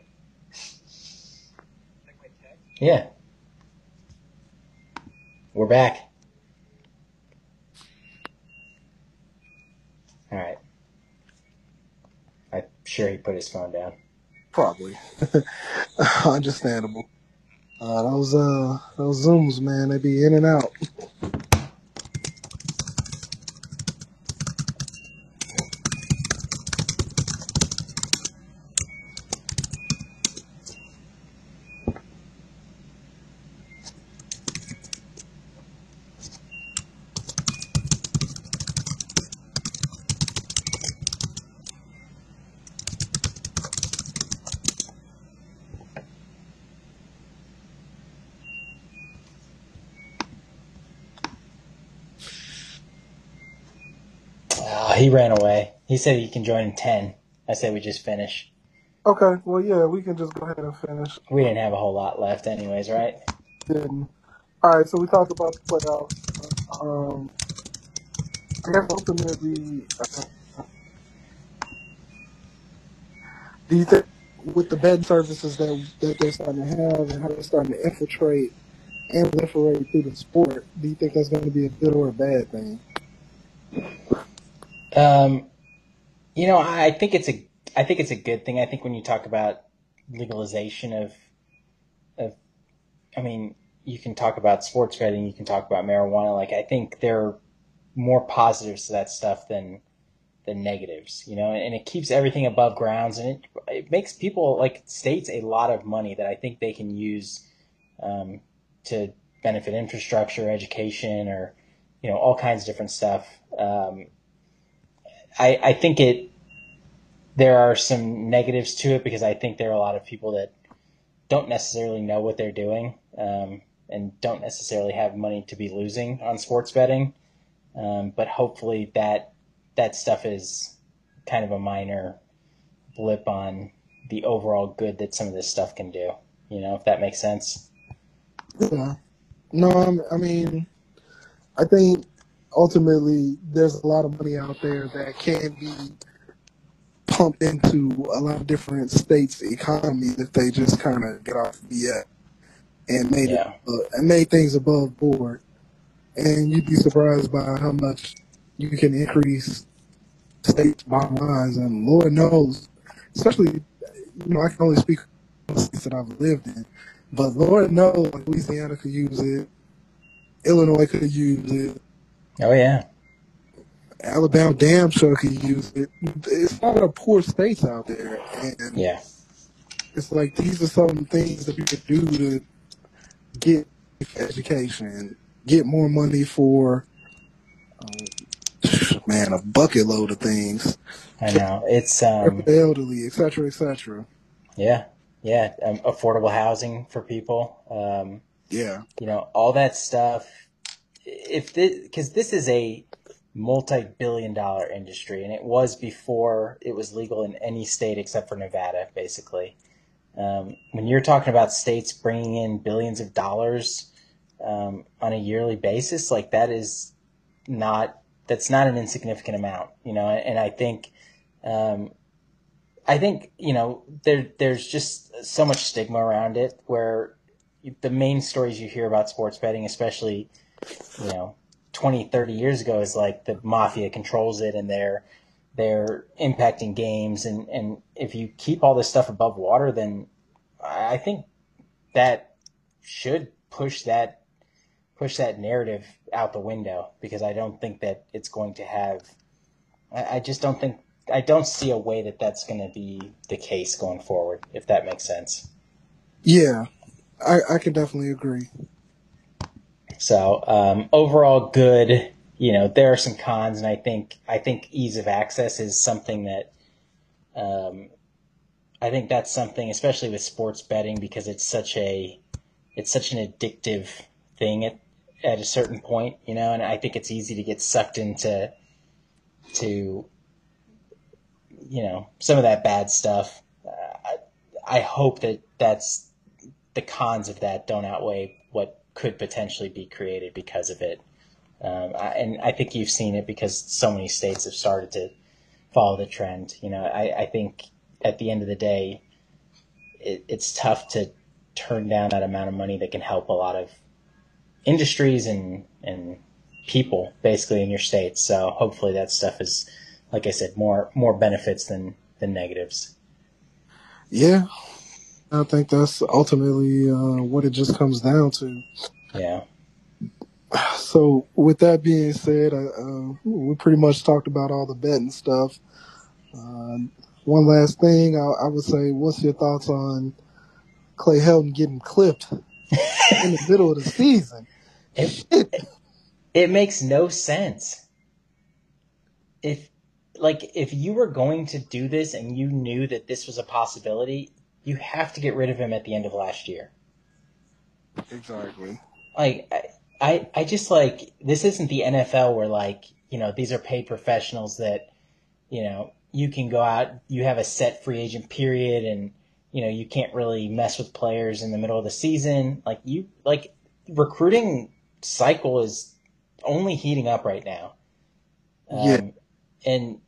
Yeah. We're back. All right. I'm sure he put his phone down. Probably. [LAUGHS] Understandable. Uh, those uh those zooms, man, they be in and out. Oh, he ran away. He said he can join in 10. I said we just finish. Okay, well, yeah, we can just go ahead and finish. We didn't have a whole lot left, anyways, right? Then, all right, so we talked about the playoffs. Um, I guess ultimately, uh, do you think with the bed services that that they're starting to have and how they're starting to infiltrate and proliferate through the sport, do you think that's going to be a good or a bad thing? Um, you know, I think it's a, I think it's a good thing. I think when you talk about legalization of, of, I mean, you can talk about sports betting, you can talk about marijuana. Like, I think there are more positives to that stuff than, than negatives, you know, and it keeps everything above grounds and it, it makes people like states a lot of money that I think they can use, um, to benefit infrastructure, education, or, you know, all kinds of different stuff. Um, I, I think it there are some negatives to it because I think there are a lot of people that don't necessarily know what they're doing um, and don't necessarily have money to be losing on sports betting. Um, but hopefully that that stuff is kind of a minor blip on the overall good that some of this stuff can do. You know, if that makes sense. Yeah. No, I mean, I think ultimately there's a lot of money out there that can be pumped into a lot of different states' economies if they just kind of get off BS and made Yeah. it uh, and made things above board. And you'd be surprised by how much you can increase states' bottom lines. And Lord knows, especially you know, I can only speak states that I've lived in, but Lord knows like Louisiana could use it, Illinois could use it, Oh yeah. Alabama damn sure could use it. It's not a lot of poor states out there, and Yeah. it's like these are some things that you could do to get education, get more money for, um, man, a bucket load of things. I know it's um, the [LAUGHS] elderly, et cetera, et cetera. Yeah, yeah, um, affordable housing for people. Um, yeah, you know all that stuff. If this, because this is a multi-billion-dollar industry, and it was before it was legal in any state except for Nevada, basically. Um, when you're talking about states bringing in billions of dollars um, on a yearly basis, like that is not that's not an insignificant amount, you know. And I think, um, I think you know there there's just so much stigma around it where the main stories you hear about sports betting, especially you know 20, 30 years ago, is like the mafia controls it and they're they're impacting games and, and if you keep all this stuff above water then I think that should push that push that narrative out the window because I don't think that it's going to have I, I just don't think I don't see a way that that's going to be the case going forward if that makes sense. Yeah. I I can definitely agree. So um, overall, good. You know, there are some cons, and I think I think ease of access is something that um, I think that's something, especially with sports betting, because it's such a it's such an addictive thing at at a certain point, you know, and I think it's easy to get sucked into to you know some of that bad stuff. Uh, I, I hope that that's the cons of that don't outweigh what could potentially be created because of it. Um, I, and I think you've seen it because so many states have started to follow the trend. You know, I, I think at the end of the day, it, it's tough to turn down that amount of money that can help a lot of industries and and people basically in your state. So hopefully that stuff is, like I said, more more benefits than than negatives. Yeah, I think that's ultimately uh, what it just comes down to. Yeah. So with that being said, uh, we pretty much talked about all the betting stuff. Uh, one last thing, I, I, would say, what's your thoughts on Clay Helton getting clipped [LAUGHS] in the middle of the season? It, it makes no sense. If like if you were going to do this and you knew that this was a possibility, you have to get rid of him at the end of last year. Exactly. Like I, I, I just like this isn't the NFL where like you know these are paid professionals that you know you can go out, you have a set free agent period, and you know you can't really mess with players in the middle of the season. Like you, like recruiting cycle is only heating up right now. Um, yeah. And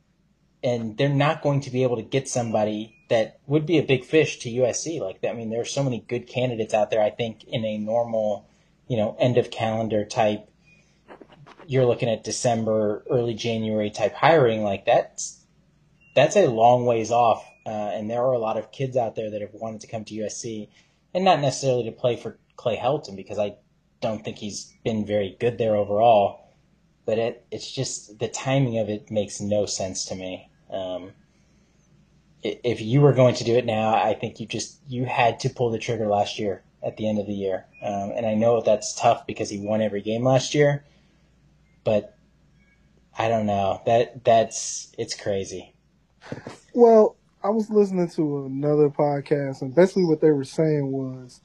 and they're not going to be able to get somebody that would be a big fish to USC. Like I mean, there are so many good candidates out there. I think in a normal, you know, end of calendar type, you're looking at December, early January type hiring. Like that's that's a long ways off. Uh, and there are a lot of kids out there that have wanted to come to USC, and not necessarily to play for Clay Helton because I don't think he's been very good there overall. But it, it's just the timing of it makes no sense to me. Um, if you were going to do it now, I think you just you had to pull the trigger last year at the end of the year. Um, and I know that's tough because he won every game last year, but I don't know that that's it's crazy. Well, I was listening to another podcast, and basically what they were saying was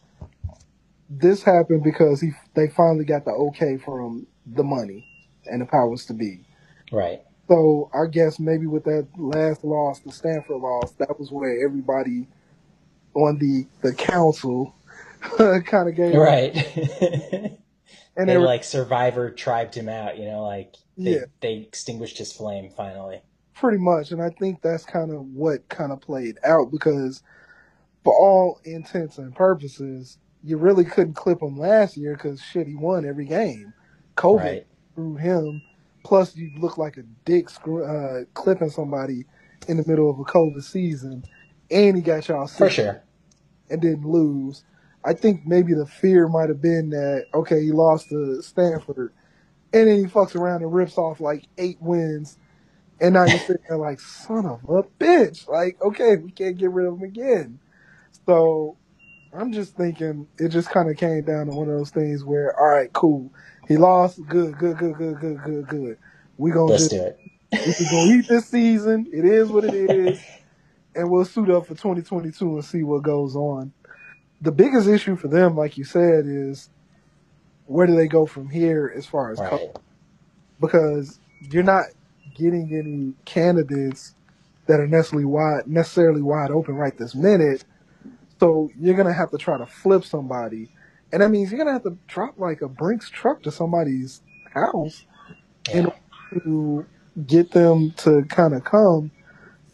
this happened because he they finally got the okay from the money and the powers to be. Right. So I guess maybe with that last loss, the Stanford loss, that was where everybody on the the council [LAUGHS] kind of gave right. [LAUGHS] and they, they were, like Survivor tribed him out, you know, like they, yeah. they extinguished his flame finally. Pretty much, and I think that's kind of what kind of played out because, for all intents and purposes, you really couldn't clip him last year because shit, he won every game. COVID right. threw him. Plus, you look like a dick screw, uh, clipping somebody in the middle of a COVID season, and he got y'all sick for sure, and didn't lose. I think maybe the fear might have been that okay, he lost to Stanford, and then he fucks around and rips off like eight wins and now you're sitting there like, son of a bitch. Like, okay, we can't get rid of him again. So I'm just thinking it just kind of came down to one of those things where, all right, cool, he lost, good, good, good, good, good, good, good. We gonna Let's just do it. we gonna eat this season. It is what it is, [LAUGHS] and we'll suit up for 2022 and see what goes on. The biggest issue for them, like you said, is where do they go from here as far as Right. because you're not getting any candidates that are necessarily wide necessarily wide open right this minute. So you're gonna have to try to flip somebody, and that means you're gonna have to drop like a Brinks truck to somebody's house in order to get them to kind of come.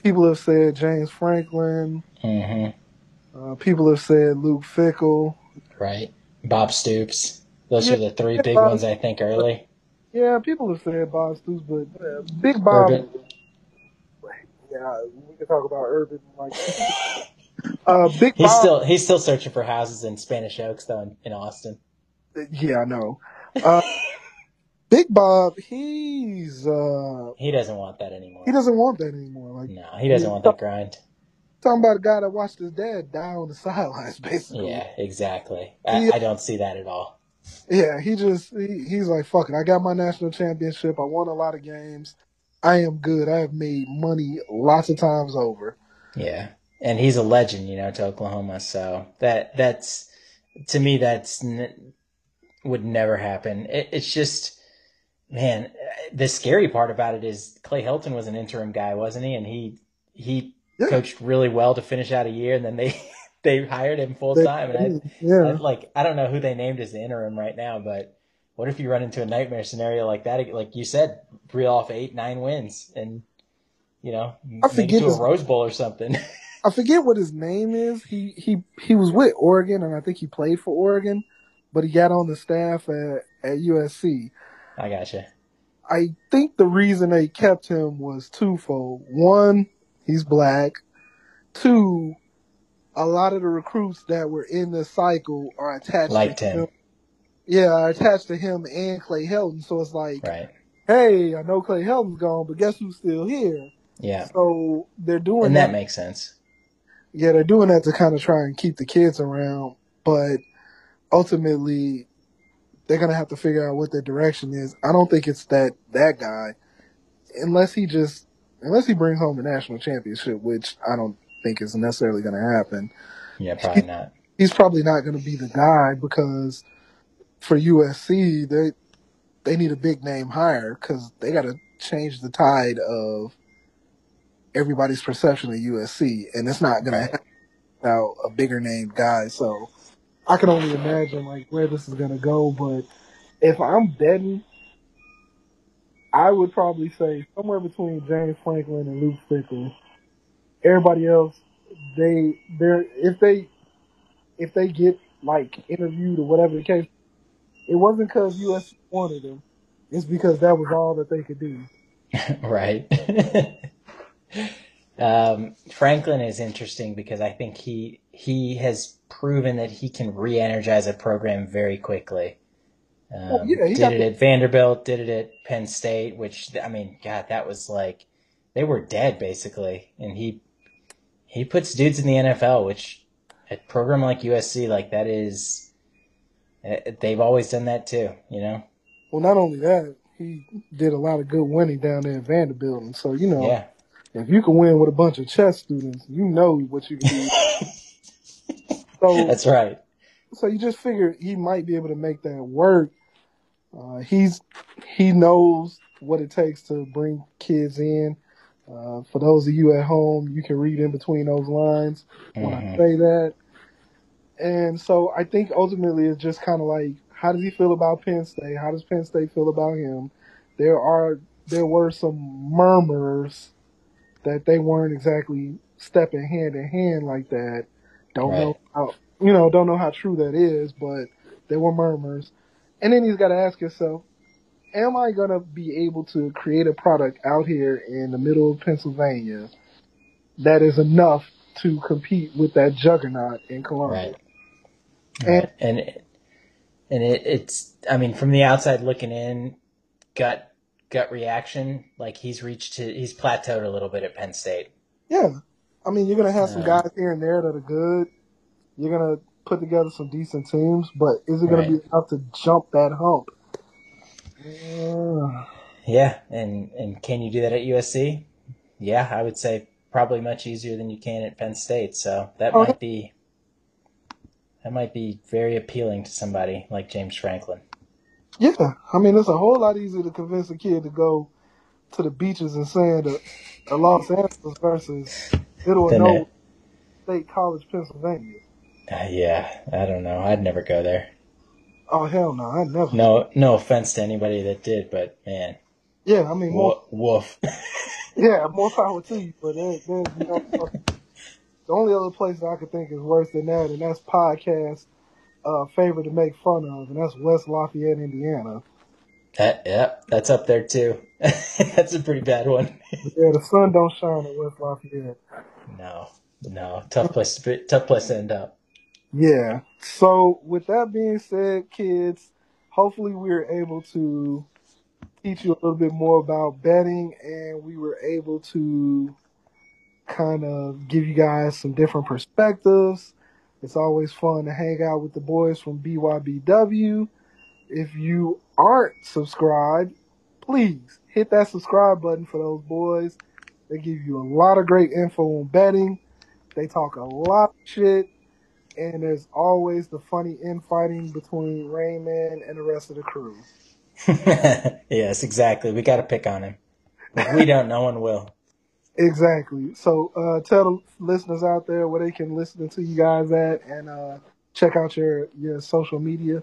People have said James Franklin. Mm-hmm. Uh, people have said Luke Fickell. Right. Bob Stoops. Those Yeah. are the three big Bob- ones I think early. Yeah, people have said Bob Stoops, but uh, Big Bob. Urban. Yeah, we can talk about Urban. Like, [LAUGHS] uh, Big He's Bob. still he's still searching for houses in Spanish Oaks though in, in Austin. Yeah, I know. Uh, [LAUGHS] Big Bob, he's uh, He doesn't want that anymore. he doesn't want that anymore. Like No, he doesn't want that grind. talking about a guy that watched his dad die on the sidelines, [LAUGHS] basically. Yeah, exactly. I, Yeah. I don't see that at all. Yeah, he just he, he's like, fuck it. I got my national championship. I won a lot of games. I am good. I have made money lots of times over. Yeah, and he's a legend, you know, to Oklahoma. So that that's to me that's would never happen. It, it's just, man, the scary part about it is Clay Helton was an interim guy, wasn't he? And he he Yeah. coached really well to finish out a year, and then they [LAUGHS] they hired him full They- time. And I, yeah, I- like I don't know who they named as the interim right now, but what if you run into a nightmare scenario like that? Like you said, reel off eight, nine wins, and you know, I forget to a Rose Bowl or something. [LAUGHS] I forget what his name is. He he he was with Oregon, and I think he played for Oregon, but he got on the staff at at USC. I gotcha. I think the reason they kept him was twofold. One, he's black. Two, a lot of the recruits that were in the cycle are attached Liked to him. Yeah, are attached to him and Clay Helton. So it's like, Right. hey, I know Clay Helton's gone, but guess who's still here? Yeah. So they're doing And that. that makes sense. Yeah, they're doing that to kind of try and keep the kids around, but ultimately they're gonna have to figure out what their direction is. I don't think it's that that guy, unless he just unless he brings home the national championship, which I don't think is necessarily gonna happen. Yeah, probably not. He's probably not gonna be the guy because for USC they they need a big name hire because they got to change the tide of everybody's perception of USC, and it's not gonna Right. [LAUGHS] happen without a bigger name guy. So I can only imagine like where this is gonna go. But if I'm betting, I would probably say somewhere between James Franklin and Luke Fickell. Everybody else, they they're if they if they get like interviewed or whatever the case, it wasn't because USC wanted them. It's because that was all that they could do. [LAUGHS] right. [LAUGHS] um, Franklin is interesting because I think he he has proven that he can re-energize a program very quickly. Um, Well, did it the- at Vanderbilt, did it at Penn State, which I mean, God, that was like they were dead basically, and he he puts dudes in the NFL, which a program like USC, like that is, eh, they've always done that too, you know. Well, not only that, he did a lot of good winning down there at Vanderbilt. And so, you know, Yeah. If you can win with a bunch of chess students, you know what you can do. [LAUGHS] so, That's right. so you just figure he might be able to make that work. Uh, he's he knows what it takes to bring kids in. Uh, for those of you at home, you can read in between those lines when I Mhm. say that. And so I think ultimately it's just kind of like, how does he feel about Penn State? How does Penn State feel about him? There are there were some murmurs that they weren't exactly stepping hand in hand like that. Don't know how you know don't know how true that is, but there were murmurs. And then he's got to ask himself, am I going to be able to create a product out here in the middle of Pennsylvania that is enough to compete with that juggernaut in Columbus? Right. And- Right. And it- and it, it's I mean from the outside looking in, gut gut reaction like he's reached his, he's plateaued a little bit at Penn State. Yeah. I mean, you're going to have some guys here and there that are good. You're going to put together some decent teams, but is it Right. to be enough to jump that hump? Uh, [SIGHS] Yeah, and and can you do that at USC? Yeah, I would say probably much easier than you can at Penn State. So that Oh, might be that might be very appealing to somebody like James Franklin. Yeah, I mean, it's a whole lot easier to convince a kid to go to the beaches and sand of of Los Angeles versus middle of Then no it- state college, Pennsylvania. Uh, yeah, I don't know. I'd never go there. Oh hell no, I never. No, no offense to anybody that did, but man, Yeah, I mean, more, wo- woof. [LAUGHS] yeah, more power to you. But there, there's you know, [LAUGHS] the only other place that I could think is worse than that, and that's podcast uh, favorite to make fun of, and that's West Lafayette, Indiana. that yeah, that's up there too. [LAUGHS] that's a pretty bad one. Yeah, the sun don't shine at West Lafayette. no, no, tough place to be, tough place to end up. Yeah. So with that being said, kids, hopefully we were able to teach you a little bit more about betting and we were able to kind of give you guys some different perspectives. It's always fun to hang out with the boys from BYBW. If you aren't subscribed, please hit that subscribe button for those boys. They give you a lot of great info on betting. They talk a lot of shit and there's always the funny infighting between Rayman and the rest of the crew. [LAUGHS] yes, exactly. We got to pick on him. If we don't, no one will. Exactly. So uh, tell the listeners out there where they can listen to you guys at and uh, check out your your social media.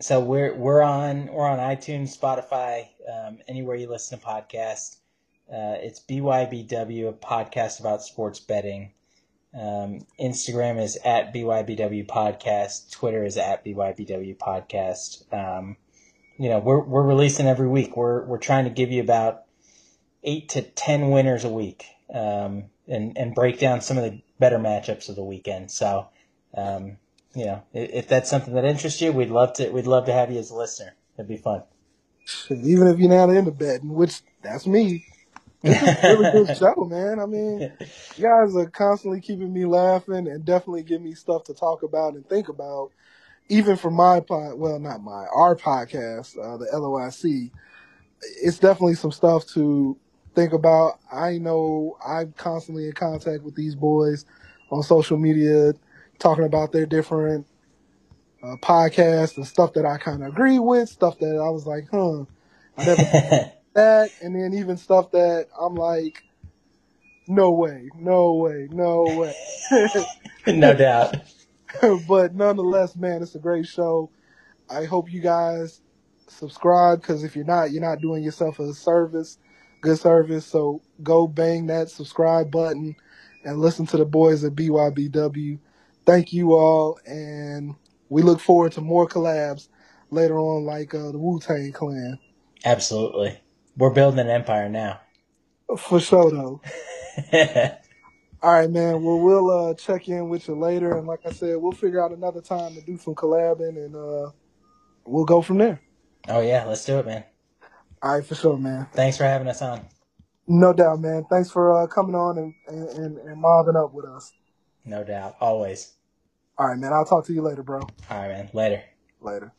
So we're we're on we're on iTunes, Spotify, um, anywhere you listen to podcasts. Uh, it's BYBW, a podcast about sports betting. Um, Instagram is at BYBW podcast. Twitter is at BYBW podcast. Um, you know, we're we're releasing every week. We're we're trying to give you about eight to ten winners a week, um, and and break down some of the better matchups of the weekend. So. Um, you know, i- if that's something that interests you, we'd love to. We'd love to have you as a listener. It'd be fun. Even if you're not into betting, which that's me. It's [LAUGHS] a really good show, man. I mean, you guys are constantly keeping me laughing and definitely give me stuff to talk about and think about. Even for my pod, well, not my, our podcast, uh, the LOIC, it's definitely some stuff to think about. I know I'm constantly in contact with these boys on social media, talking about their different uh, podcasts and stuff that I kind of agree with, stuff that I was like, huh, I never [LAUGHS] that, and then even stuff that I'm like, no way, no way, no way. [LAUGHS] no doubt. [LAUGHS] but nonetheless, man, it's a great show. I hope you guys subscribe because if you're not, you're not doing yourself a service, good service. So go bang that subscribe button and listen to the boys at BYBW. Thank you all, and we look forward to more collabs later on, like uh, the Wu Tang Clan. Absolutely. We're building an empire now. For sure, though. [LAUGHS] All right, man. Well, we'll uh, check in with you later, and like I said, we'll figure out another time to do some collabing, and uh, we'll go from there. oh yeah, let's do it, man. All right, for sure, man. Thanks for having us on. No doubt, man. Thanks for uh, coming on and, and, and, and mobbing up with us. No doubt. Always. All right, man. I'll talk to you later, bro. All right, man. Later. Later.